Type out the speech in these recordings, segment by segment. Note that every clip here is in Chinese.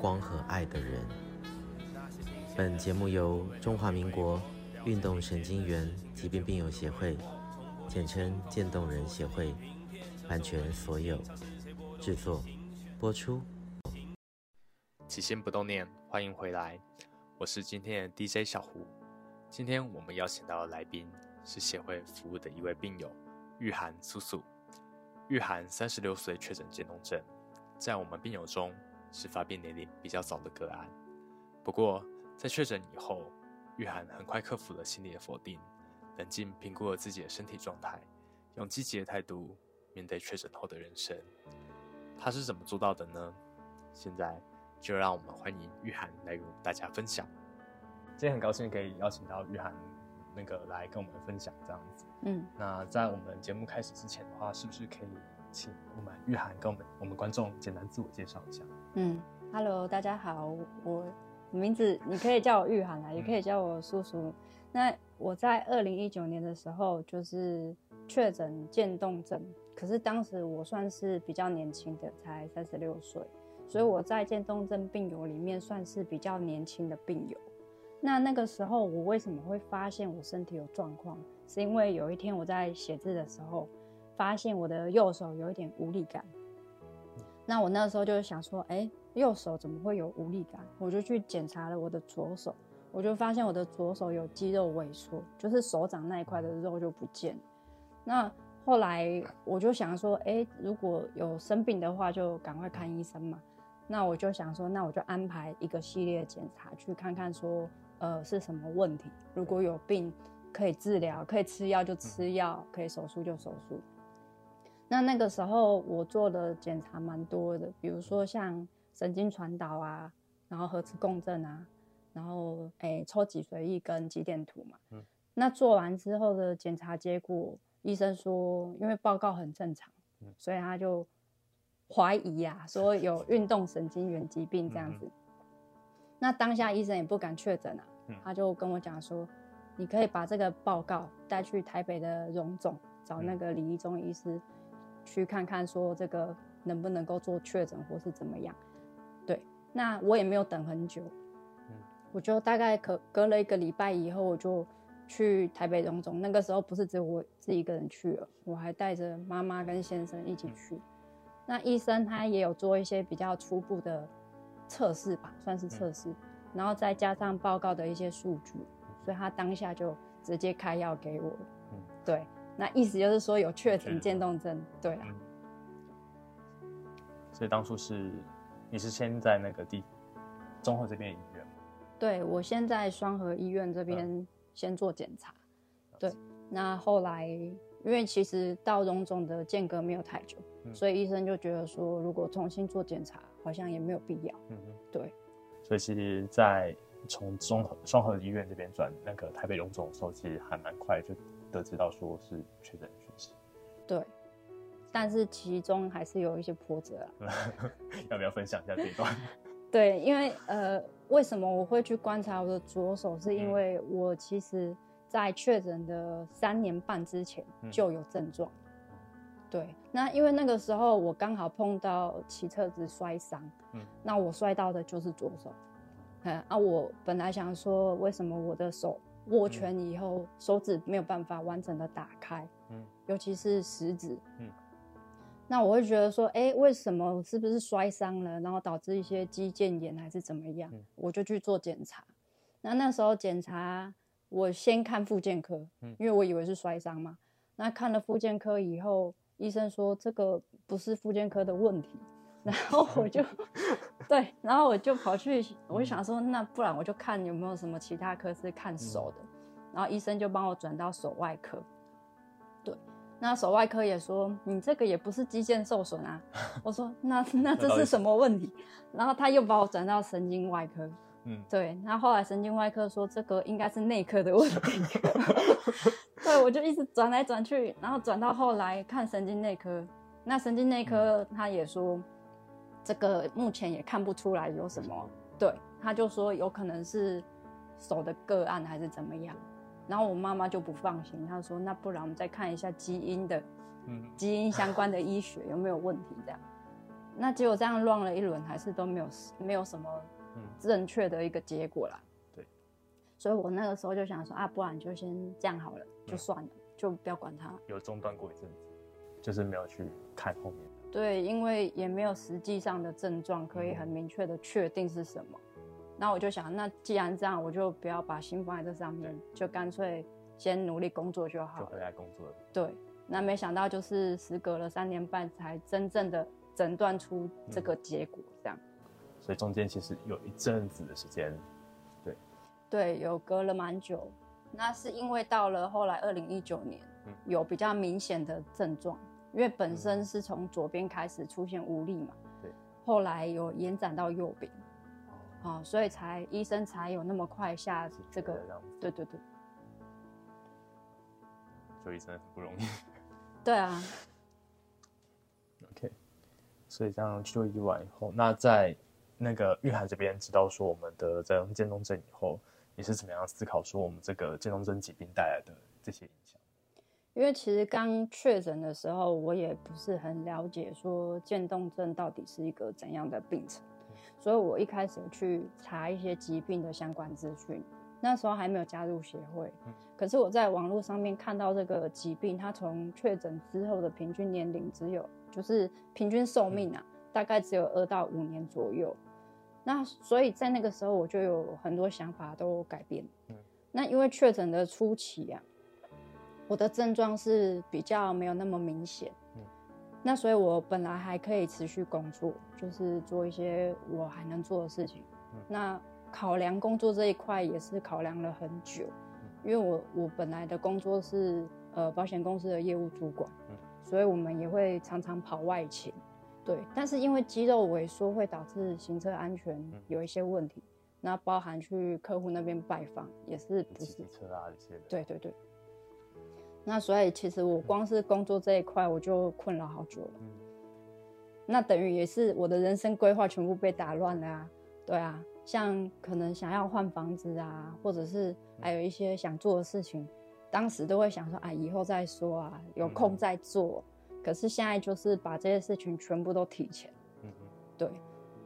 光和爱的人。本节目由中华民国运动神经元疾病病友协会，简称渐冻人协会，版权所有，制作播出。起心不动念，欢迎回来，我是今天的 DJ 小胡。今天我们邀请到的来宾是协会服务的一位病友，玉涵叔叔。玉涵三十六岁确诊渐冻症，在我们病友中是发病年龄比较早的个案。不过在确诊以后，玉涵很快克服了心理的否定，冷静评估了自己的身体状态，用积极的态度面对确诊后的人生。他是怎么做到的呢？现在就让我们欢迎玉涵来与大家分享。今天很高兴可以邀请到玉涵那个来跟我们分享这样子。嗯，那在我们节目开始之前的话，是不是可以请我们玉涵跟我们我们观众简单自我介绍一下？嗯，Hello，大家好，我。名字你可以叫我玉涵啊，也可以叫我叔叔。那我在二零一九年的时候就是确诊渐冻症，可是当时我算是比较年轻的，才三十六岁，所以我在渐冻症病友里面算是比较年轻的病友。那那个时候我为什么会发现我身体有状况？是因为有一天我在写字的时候，发现我的右手有一点无力感。那我那时候就想说，哎、右手怎么会有无力感？我就去检查了我的左手，我就发现我的左手有肌肉萎缩，就是手掌那一块的肉就不见。那后来我就想说，哎，如果有生病的话，就赶快看医生嘛。那我就想说，那我就安排一个系列检查，去看看说，呃，是什么问题。如果有病可以治疗，可以吃药就吃药，可以手术就手术。那那个时候我做的检查蛮多的，比如说像。神经传导啊，然后核磁共振啊，然后诶、欸、抽脊髓液跟肌电图嘛。嗯。那做完之后的检查结果，医生说因为报告很正常，嗯、所以他就怀疑啊，说有运动神经元疾病这样子。嗯、那当下医生也不敢确诊啊，嗯、他就跟我讲说，你可以把这个报告带去台北的荣总，找那个李一中医师去看看，说这个能不能够做确诊或是怎么样。对，那我也没有等很久，嗯，我就大概隔隔了一个礼拜以后，我就去台北荣总。那个时候不是只有我自己一个人去了，我还带着妈妈跟先生一起去。那医生他也有做一些比较初步的测试吧，算是测试，然后再加上报告的一些数据，所以他当下就直接开药给我了。嗯，对，那意思就是说有确诊渐冻症，对啊。所以当初是。你是先在那个地中和这边医院吗？对，我先在双河医院这边先做检查。嗯、对，那后来因为其实到荣总的间隔没有太久，嗯、所以医生就觉得说，如果重新做检查，好像也没有必要。嗯哼对。所以其实，在从中和双河医院这边转那个台北荣总的时候，其实还蛮快就得知到说是确诊讯息。对。但是其中还是有一些波折啊，要不要分享一下这一段？对，因为呃，为什么我会去观察我的左手？是因为我其实，在确诊的三年半之前就有症状。嗯、对，那因为那个时候我刚好碰到骑车子摔伤，嗯，那我摔到的就是左手。嗯，啊，我本来想说，为什么我的手握拳以后，嗯、手指没有办法完整的打开？嗯，尤其是食指，嗯。那我会觉得说，哎、欸，为什么是不是摔伤了，然后导致一些肌腱炎还是怎么样？嗯、我就去做检查。那那时候检查，我先看复健科，嗯、因为我以为是摔伤嘛。那看了复健科以后，医生说这个不是复健科的问题。然后我就，对，然后我就跑去，我就想说，那不然我就看有没有什么其他科是看手的。嗯、然后医生就帮我转到手外科。对。那手外科也说你这个也不是肌腱受损啊。我说那那这是什么问题？然后他又把我转到神经外科。嗯，对。那后后来神经外科说这个应该是内科的问题。对，我就一直转来转去，然后转到后来看神经内科。那神经内科他也说这个目前也看不出来有什么。对，他就说有可能是手的个案还是怎么样。然后我妈妈就不放心，她说：“那不然我们再看一下基因的，嗯，基因相关的医学有没有问题？这样，那结果这样乱了一轮，还是都没有没有什么正确的一个结果啦。对，所以我那个时候就想说啊，不然就先这样好了，就算了，就不要管它。有中断过一阵子，就是没有去看后面。对，因为也没有实际上的症状可以很明确的确定是什么。那我就想，那既然这样，我就不要把心放在这上面，就干脆先努力工作就好了。就回来工作了。对，那没想到就是时隔了三年半，才真正的诊断出这个结果，这样。嗯。所以中间其实有一阵子的时间，对。对，有隔了蛮久。那是因为到了后来二零一九年，有比较明显的症状，因为本身是从左边开始出现无力嘛，对。后来有延展到右边。哦，所以才医生才有那么快下这个，对对对，就医生很不容易。对啊。OK，所以这样就医完以后，那在那个玉涵这边知道说我们的这样渐冻症以后，你是怎么样思考说我们这个渐冻症疾病带来的这些？因为其实刚确诊的时候，我也不是很了解说渐冻症到底是一个怎样的病程。所以我一开始去查一些疾病的相关资讯，那时候还没有加入协会。可是我在网络上面看到这个疾病，它从确诊之后的平均年龄只有，就是平均寿命啊，大概只有二到五年左右。那所以在那个时候，我就有很多想法都改变。那因为确诊的初期啊，我的症状是比较没有那么明显。嗯那所以，我本来还可以持续工作，就是做一些我还能做的事情。嗯、那考量工作这一块也是考量了很久，嗯、因为我我本来的工作是呃保险公司的业务主管，嗯、所以我们也会常常跑外勤。对，但是因为肌肉萎缩会导致行车安全有一些问题，嗯、那包含去客户那边拜访也是不是车啊这些。对对对。那所以其实我光是工作这一块我就困扰好久了，嗯、那等于也是我的人生规划全部被打乱了啊，对啊，像可能想要换房子啊，或者是还有一些想做的事情，当时都会想说啊，以后再说啊，有空再做。嗯、可是现在就是把这些事情全部都提前，嗯、对，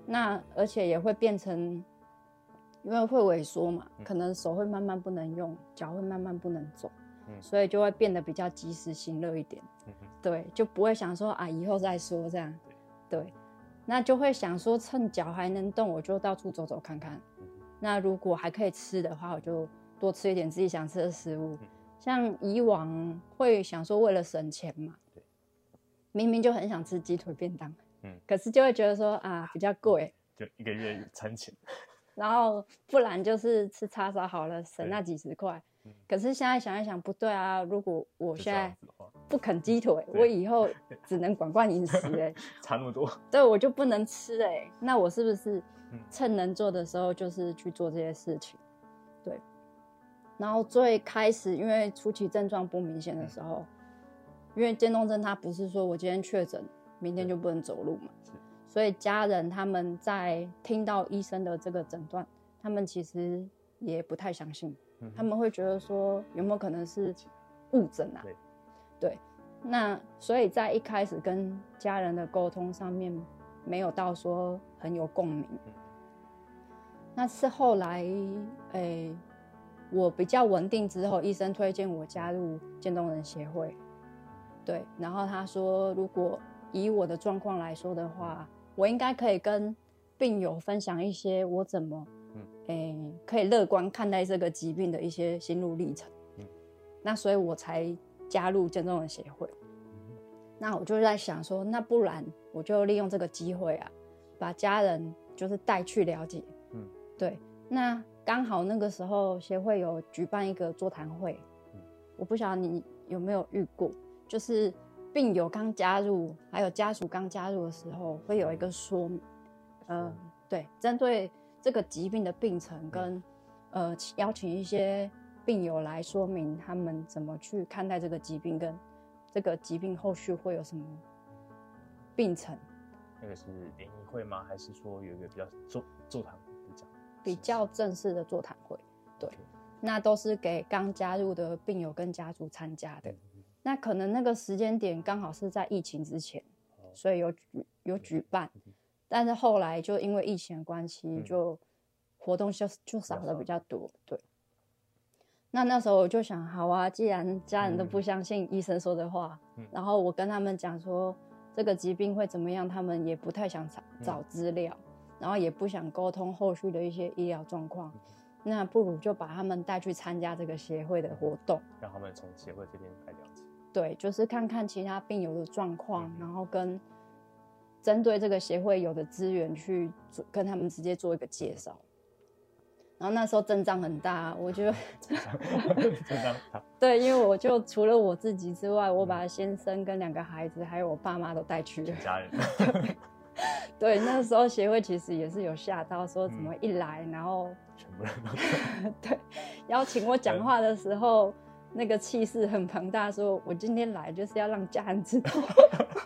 那而且也会变成，因为会萎缩嘛，可能手会慢慢不能用，脚会慢慢不能走。所以就会变得比较及时行乐一点，嗯、对，就不会想说啊，以后再说这样，对，那就会想说趁脚还能动，我就到处走走看看。那如果还可以吃的话，我就多吃一点自己想吃的食物。嗯、像以往会想说为了省钱嘛，对。明明就很想吃鸡腿便当，嗯、可是就会觉得说啊比较贵，就一个月餐钱，然后不然就是吃叉烧好了，省那几十块。可是现在想一想，不对啊！如果我现在不啃鸡腿，我以后只能管管饮食哎、欸，差那么多，对，我就不能吃哎、欸。那我是不是趁能做的时候，就是去做这些事情？对。然后最开始，因为初期症状不明显的时候，因为渐冻症它不是说我今天确诊，明天就不能走路嘛，所以家人他们在听到医生的这个诊断，他们其实也不太相信。他们会觉得说有没有可能是误诊啊？对，对，那所以在一开始跟家人的沟通上面没有到说很有共鸣。那是后来，诶、欸，我比较稳定之后，医生推荐我加入渐冻人协会。对，然后他说，如果以我的状况来说的话，我应该可以跟病友分享一些我怎么。可以乐观看待这个疾病的一些心路历程。嗯，那所以我才加入渐冻人协会。嗯、那我就在想说，那不然我就利用这个机会啊，把家人就是带去了解。嗯，对。那刚好那个时候协会有举办一个座谈会。嗯，我不晓得你有没有遇过，就是病友刚加入，还有家属刚加入的时候，会有一个说明，呃，对，针对这个疾病的病程跟呃邀请一些病友来说明他们怎么去看待这个疾病，跟这个疾病后续会有什么病程。那个是联谊会吗？还是说有一个比较座座谈会比较比较正式的座谈会？对，那都是给刚加入的病友跟家属参加的。那可能那个时间点刚好是在疫情之前，所以有举有举办，但是后来就因为疫情的关系，就活动就就少了比较多。对，那那时候我就想，好啊，既然家人都不相信医生说的话，然后我跟他们讲说。这个疾病会怎么样？他们也不太想找找资料，嗯、然后也不想沟通后续的一些医疗状况，嗯、那不如就把他们带去参加这个协会的活动，让他们从协会这边来了解。对，就是看看其他病友的状况，嗯、然后跟针对这个协会有的资源去做，跟他们直接做一个介绍。然后那时候阵仗很大，我就 阵仗大。对，因为我就除了我自己之外，我把先生跟两个孩子还有我爸妈都带去了。家人。对，那时候协会其实也是有吓到，说怎么一来，然后全部人都对邀请我讲话的时候，那个气势很庞大，说我今天来就是要让家人知道，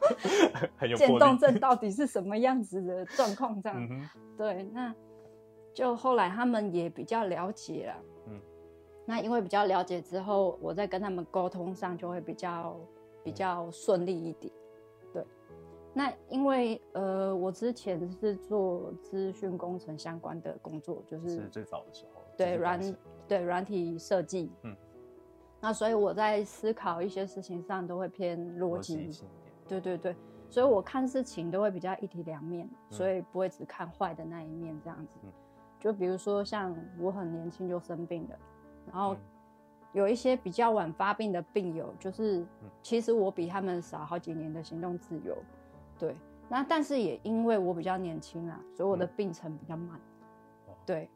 渐冻症到底是什么样子的状况，这样。对，那。就后来他们也比较了解了，嗯，那因为比较了解之后，我在跟他们沟通上就会比较比较顺利一点，对。那因为呃，我之前是做资讯工程相关的工作，就是，是最早的时候，对软对软体设计，嗯，那所以我在思考一些事情上都会偏逻辑，对对对，所以我看事情都会比较一体两面，嗯，所以不会只看坏的那一面这样子。嗯就比如说，像我很年轻就生病了，然后有一些比较晚发病的病友，就是其实我比他们少好几年的行动自由，对。那但是也因为我比较年轻啊，所以我的病程比较慢，对。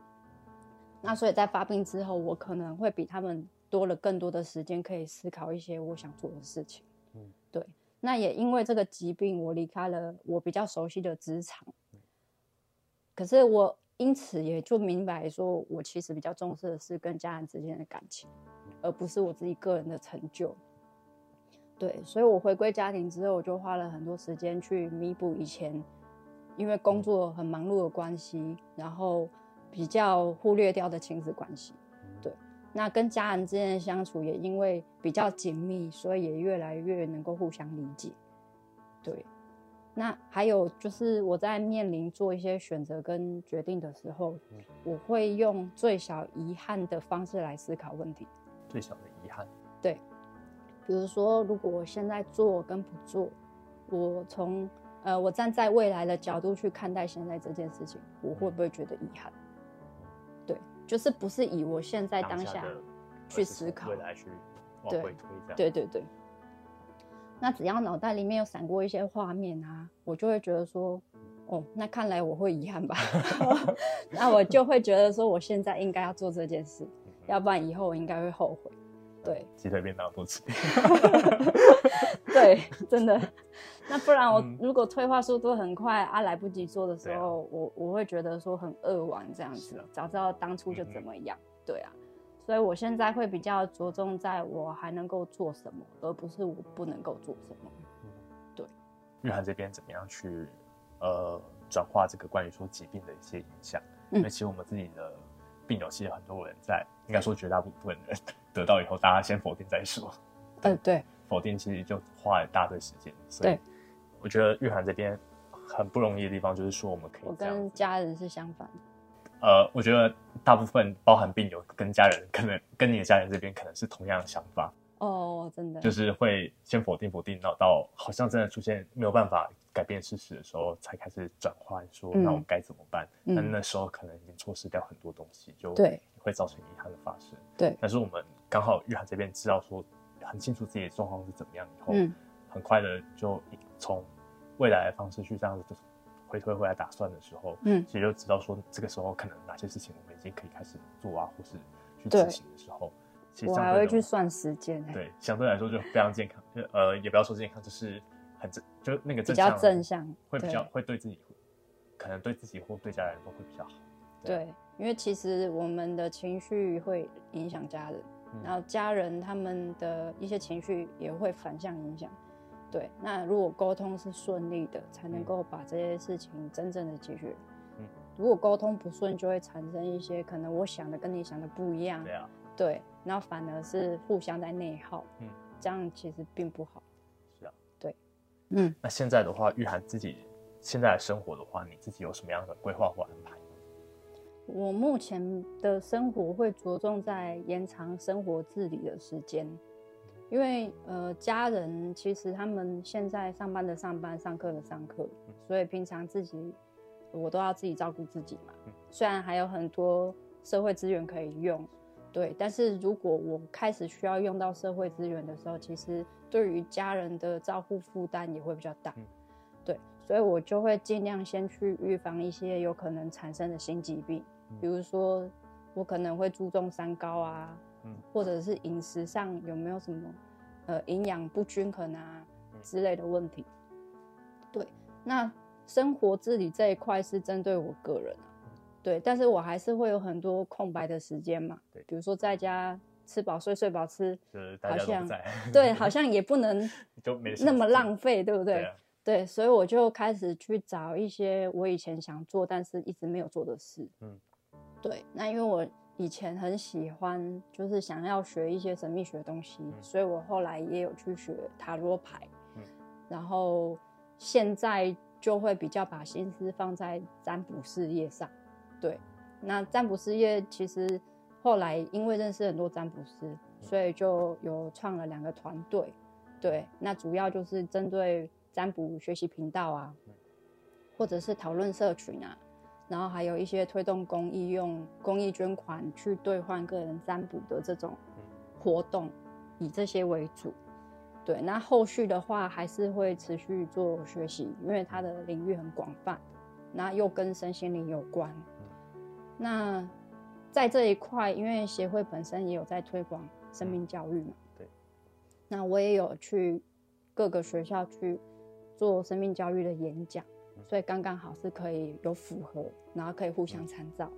那所以在发病之后，我可能会比他们多了更多的时间，可以思考一些我想做的事情，嗯对。那也因为这个疾病，我离开了我比较熟悉的职场，可是我。因此也就明白说，我其实比较重视的是跟家人之间的感情，而不是我自己个人的成就。对，所以我回归家庭之后，我就花了很多时间去弥补以前因为工作很忙碌的关系，然后比较忽略掉的亲子关系。对，那跟家人之间的相处也因为比较紧密，所以也越来越能够互相理解。对。那还有就是我在面临做一些选择跟决定的时候，我会用最小遗憾的方式来思考问题。最小的遗憾，对，比如说如果我现在做跟不做，我从呃我站在未来的角度去看待现在这件事情，我会不会觉得遗憾？对，就是不是以我现在当下去思考，未来去往回推这样。对对对对。那只要脑袋里面有闪过一些画面啊，我就会觉得说，哦，那看来我会遗憾吧。那我就会觉得说，我现在应该要做这件事，要不然以后我应该会后悔。对，鸡腿便当多吃。对，真的。那不然我如果退化速度很快啊，来不及做的时候，我我会觉得说很扼腕这样子。早知道当初就怎么样。对啊。所以我现在会比较着重在我还能够做什么，而不是我不能够做什么。对。玉涵这边怎么样去呃转化这个关于说疾病的一些影响？嗯、因为其实我们自己的病友，其实很多人在应该说绝大部分人得到以后，大家先否定再说。嗯，对。否定其实就花了一大堆时间。所以我觉得玉涵这边很不容易的地方，就是说我们可以。我跟家人是相反的。呃，我觉得大部分包含病友跟家人，可能跟你的家人这边可能是同样的想法哦，真的，就是会先否定否定，到到好像真的出现没有办法改变事实的时候，才开始转换说，那我该怎么办？那、嗯、那时候可能已经错失掉很多东西，就会造成遗憾的发生。对，但是我们刚好玉涵这边知道说很清楚自己的状况是怎么样，以后、嗯、很快的就从未来的方式去这样子。回推回来打算的时候，嗯，其实就知道说这个时候可能哪些事情我们已经可以开始做啊，或是去执行的时候，其实我还会去算时间。对，相对来说就非常健康，就呃也不要说健康，就是很正，就那个比较正向，会比较会对自己，可能对自己或对家人都会比较好。对，因为其实我们的情绪会影响家人，嗯、然后家人他们的一些情绪也会反向影响。对，那如果沟通是顺利的，才能够把这些事情真正的解决。嗯，如果沟通不顺，就会产生一些可能我想的跟你想的不一样。对啊，对，然后反而是互相在内耗。嗯，这样其实并不好。是啊，对，嗯。那现在的话，玉涵自己现在的生活的话，你自己有什么样的规划或安排？我目前的生活会着重在延长生活自理的时间。因为呃，家人其实他们现在上班的上班，上课的上课，所以平常自己我都要自己照顾自己嘛。虽然还有很多社会资源可以用，对，但是如果我开始需要用到社会资源的时候，其实对于家人的照顾负担也会比较大。对，所以我就会尽量先去预防一些有可能产生的新疾病，比如说我可能会注重三高啊。或者是饮食上有没有什么呃营养不均衡啊之类的问题？对，那生活自理这一块是针对我个人啊，对，但是我还是会有很多空白的时间嘛，对，比如说在家吃饱睡，睡饱吃，好像 对，好像也不能 那么浪费，对不对？对，所以我就开始去找一些我以前想做但是一直没有做的事。嗯，对，那因为我。以前很喜欢，就是想要学一些神秘学的东西，嗯、所以我后来也有去学塔罗牌，嗯、然后现在就会比较把心思放在占卜事业上。对，那占卜事业其实后来因为认识很多占卜师，嗯、所以就有创了两个团队。对，那主要就是针对占卜学习频道啊，嗯、或者是讨论社群啊。然后还有一些推动公益，用公益捐款去兑换个人占卜的这种活动，以这些为主。对，那后续的话还是会持续做学习，因为它的领域很广泛，那又跟身心灵有关。那在这一块，因为协会本身也有在推广生命教育嘛，对。那我也有去各个学校去做生命教育的演讲。所以刚刚好是可以有符合，然后可以互相参照，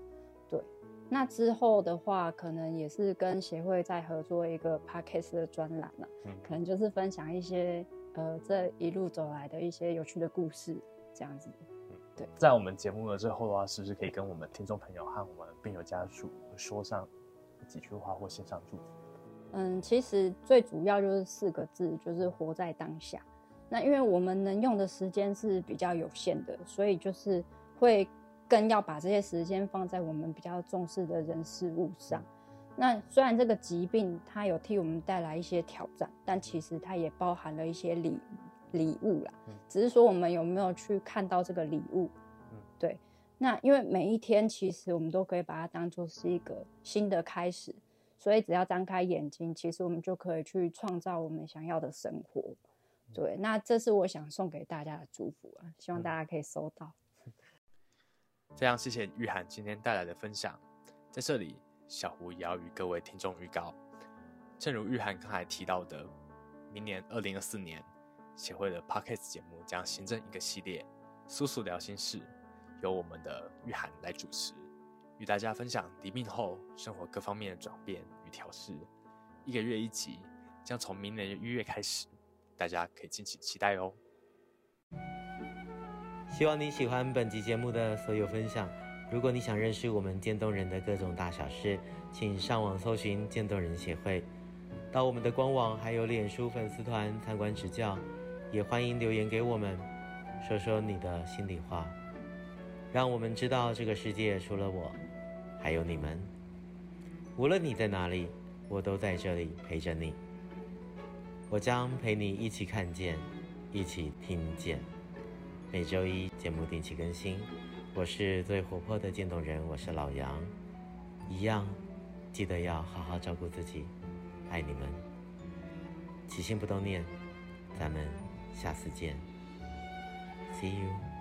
对。那之后的话，可能也是跟协会在合作一个 podcast 的专栏了，嗯，可能就是分享一些呃这一路走来的一些有趣的故事，这样子。嗯，对。在我们节目的最后的话，是不是可以跟我们听众朋友和我们病友家属说上几句话或献上祝福？嗯，其实最主要就是四个字，就是活在当下。那因为我们能用的时间是比较有限的，所以就是会更要把这些时间放在我们比较重视的人事物上。那虽然这个疾病它有替我们带来一些挑战，但其实它也包含了一些礼礼物啦。只是说我们有没有去看到这个礼物？对。那因为每一天其实我们都可以把它当做是一个新的开始，所以只要张开眼睛，其实我们就可以去创造我们想要的生活。对，那这是我想送给大家的祝福啊，希望大家可以收到。非常谢谢玉涵今天带来的分享，在这里小胡也要与各位听众预告，正如玉涵刚才提到的，明年二零二四年协会的 Podcast 节目将新增一个系列“苏苏聊心事”，由我们的玉涵来主持，与大家分享离病后生活各方面的转变与调试。一个月一集，将从明年的一月开始。大家可以敬请期待哦！希望你喜欢本集节目的所有分享。如果你想认识我们渐冻人的各种大小事，请上网搜寻渐冻人协会，到我们的官网还有脸书粉丝团参观指教。也欢迎留言给我们，说说你的心里话，让我们知道这个世界除了我，还有你们。无论你在哪里，我都在这里陪着你。我将陪你一起看见，一起听见。每周一节目定期更新。我是最活泼的渐冻人，我是老杨。一样，记得要好好照顾自己，爱你们。起心动念，咱们下次见。See you。